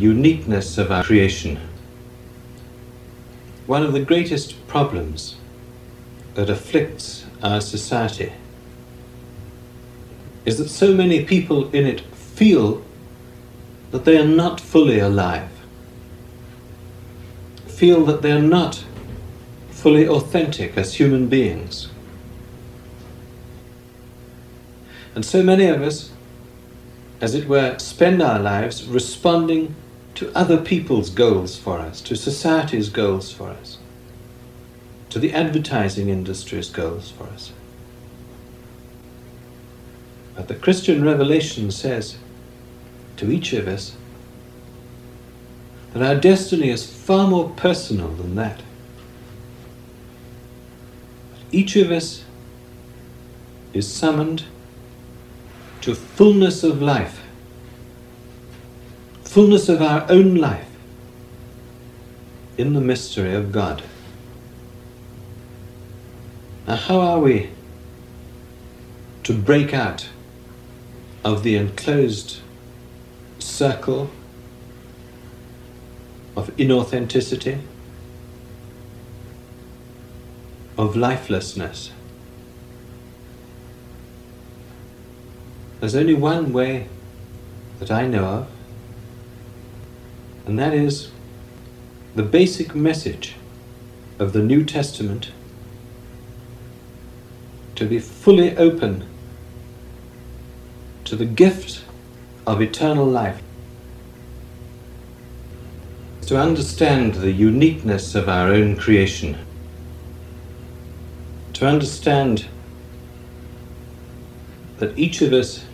uniqueness of our creation. One of the greatest problems that afflicts our society is that so many people in it feel that they are not fully alive, feel that they are not fully authentic as human beings. And so many of us, as it were, spend our lives responding to other people's goals for us, to society's goals for us, to the advertising industry's goals for us. But the Christian revelation says to each of us that our destiny is far more personal than that. Each of us is summoned to fullness of life, fullness of our own life in the mystery of God. Now, how are we to break out of the enclosed circle of inauthenticity, of lifelessness? There's only one way that I know of, and that is the basic message of the New Testament to be fully open to the gift of eternal life. To understand the uniqueness of our own creation, to understand that each of us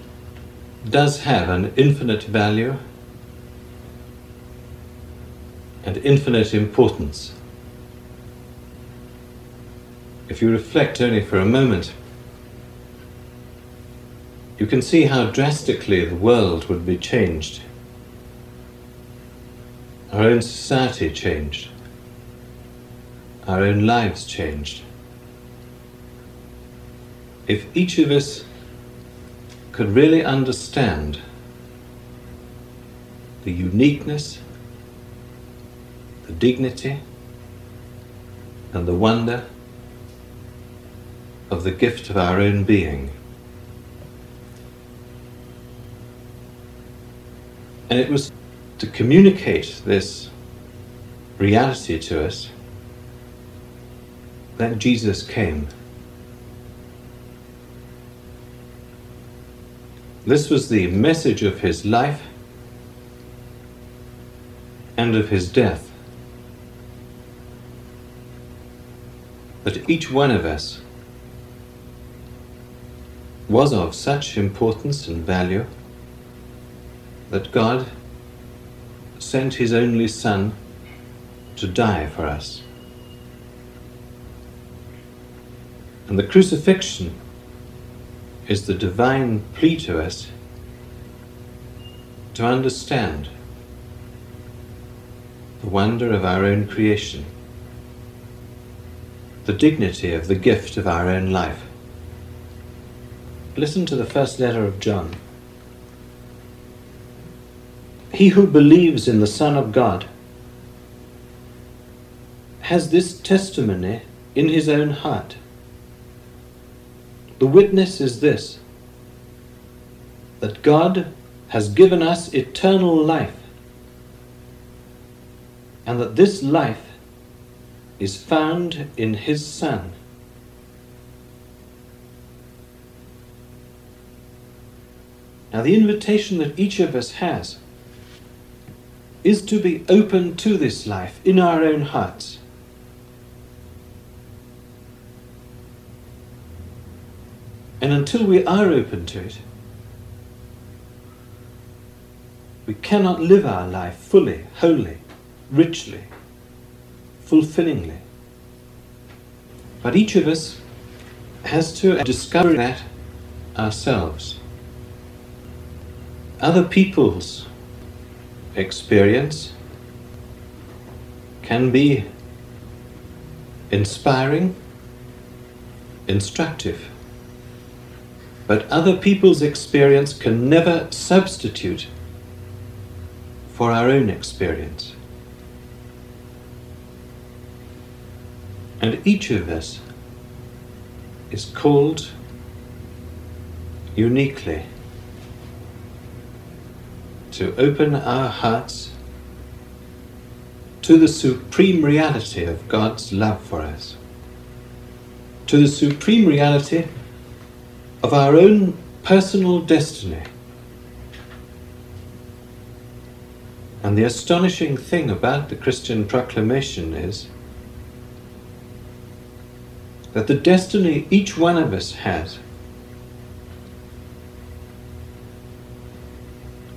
does have an infinite value and infinite importance. If you reflect only for a moment, you can see how drastically the world would be changed. Our own society changed. Our own lives changed. If each of us could really understand the uniqueness, the dignity, and the wonder of the gift of our own being. And it was to communicate this reality to us that Jesus came. This was the message of his life and of his death. That each one of us was of such importance and value that God sent his only Son to die for us. And the crucifixion is the divine plea to us to understand the wonder of our own creation, the dignity of the gift of our own life. Listen to the first letter of John. He who believes in the Son of God has this testimony in his own heart. The witness is this that God has given us eternal life, and that this life is found in His Son. Now, the invitation that each of us has is to be open to this life in our own hearts. And until we are open to it, we cannot live our life fully, wholly, richly, fulfillingly. But each of us has to discover that ourselves. Other people's experience can be inspiring, instructive. But other people's experience can never substitute for our own experience. And each of us is called uniquely to open our hearts to the supreme reality of God's love for us, to the supreme reality of our own personal destiny. And the astonishing thing about the Christian proclamation is that the destiny each one of us has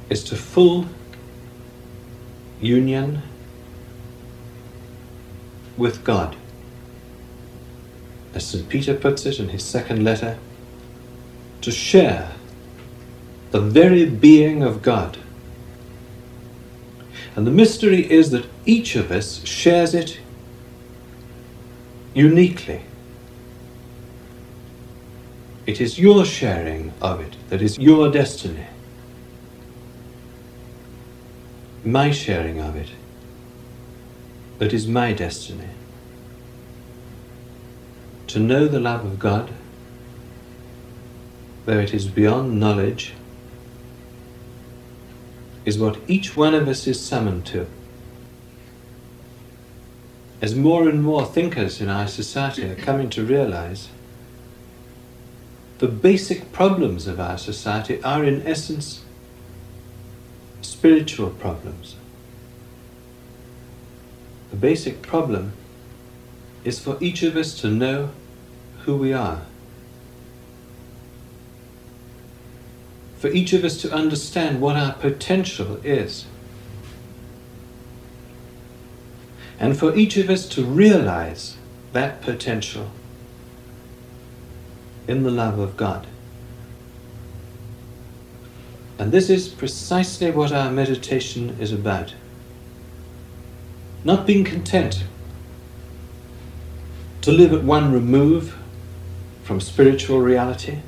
is to full union with God. As St. Peter puts it in his second letter, to share the very being of God. And the mystery is that each of us shares it uniquely. It is your sharing of it that is your destiny. My sharing of it that is my destiny. To know the love of God, though it is beyond knowledge, is what each one of us is summoned to. As more and more thinkers in our society are coming to realize, the basic problems of our society are in essence spiritual problems. The basic problem is for each of us to know who we are. For each of us to understand what our potential is. And for each of us to realize that potential in the love of God. And this is precisely what our meditation is about. Not being content to live at one remove from spiritual reality,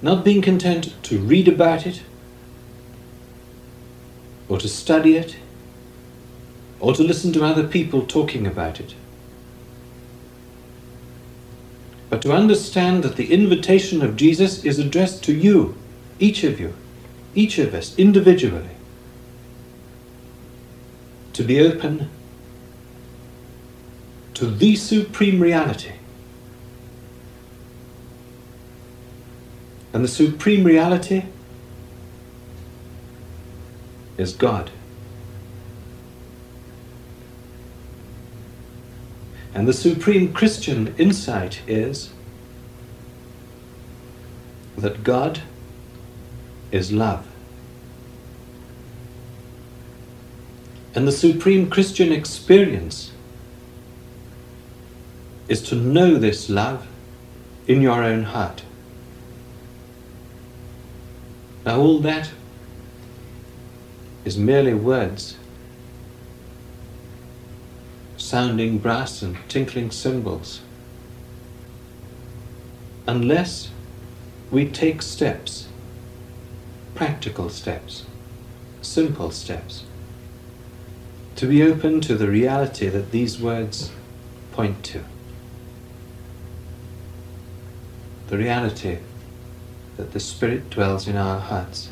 not being content to read about it, or to study it, or to listen to other people talking about it, but to understand that the invitation of Jesus is addressed to you, each of you, each of us individually to be open to the supreme reality. And the supreme reality is God. And the supreme Christian insight is that God is love. And the supreme Christian experience is to know this love in your own heart. Now, all that is merely words, sounding brass and tinkling cymbals, unless we take steps, practical steps, simple steps to be open to the reality that these words point to. The reality that the Spirit dwells in our hearts.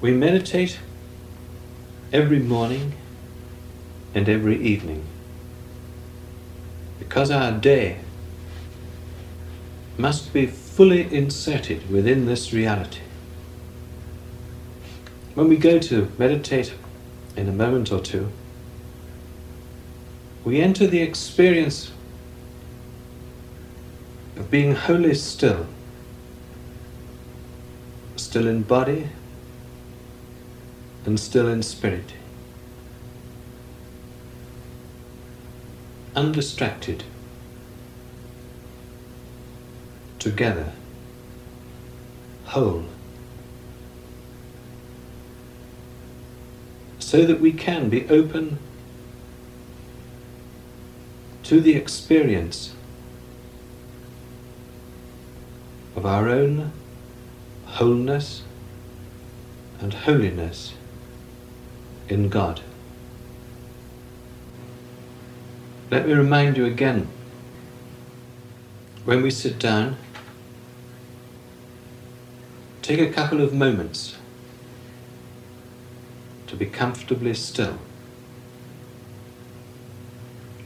We meditate every morning and every evening. Because our day must be fully inserted within this reality. When we go to meditate in a moment or two, we enter the experience of being wholly still, still in body and still in spirit, undistracted, together, whole. so that we can be open to the experience of our own wholeness and holiness in God. Let me remind you again when we sit down, take a couple of moments to be comfortably still.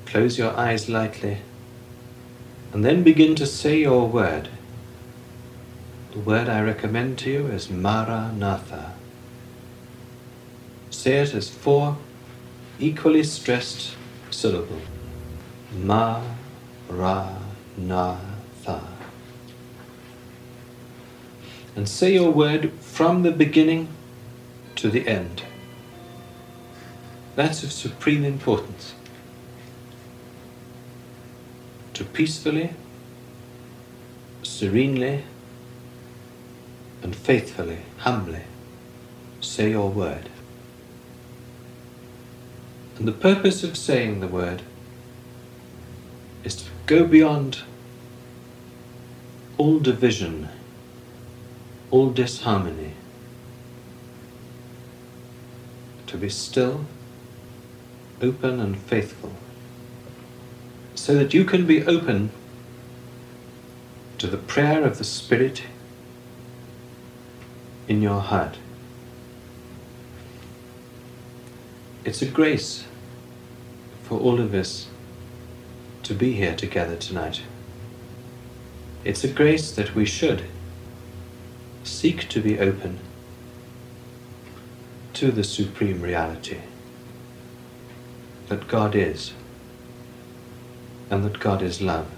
Close your eyes lightly and then begin to say your word. The word I recommend to you is Maranatha. Say it as four equally stressed syllables. Ma-ra-na-tha. And say your word from the beginning to the end. That's of supreme importance. To peacefully, serenely, and faithfully, humbly say your word. And the purpose of saying the word go beyond all division, all disharmony, to be still, open, and faithful, so that you can be open to the prayer of the Spirit in your heart. It's a grace for all of us to be here together tonight. It's a grace that we should seek to be open to the supreme reality that God is and that God is love.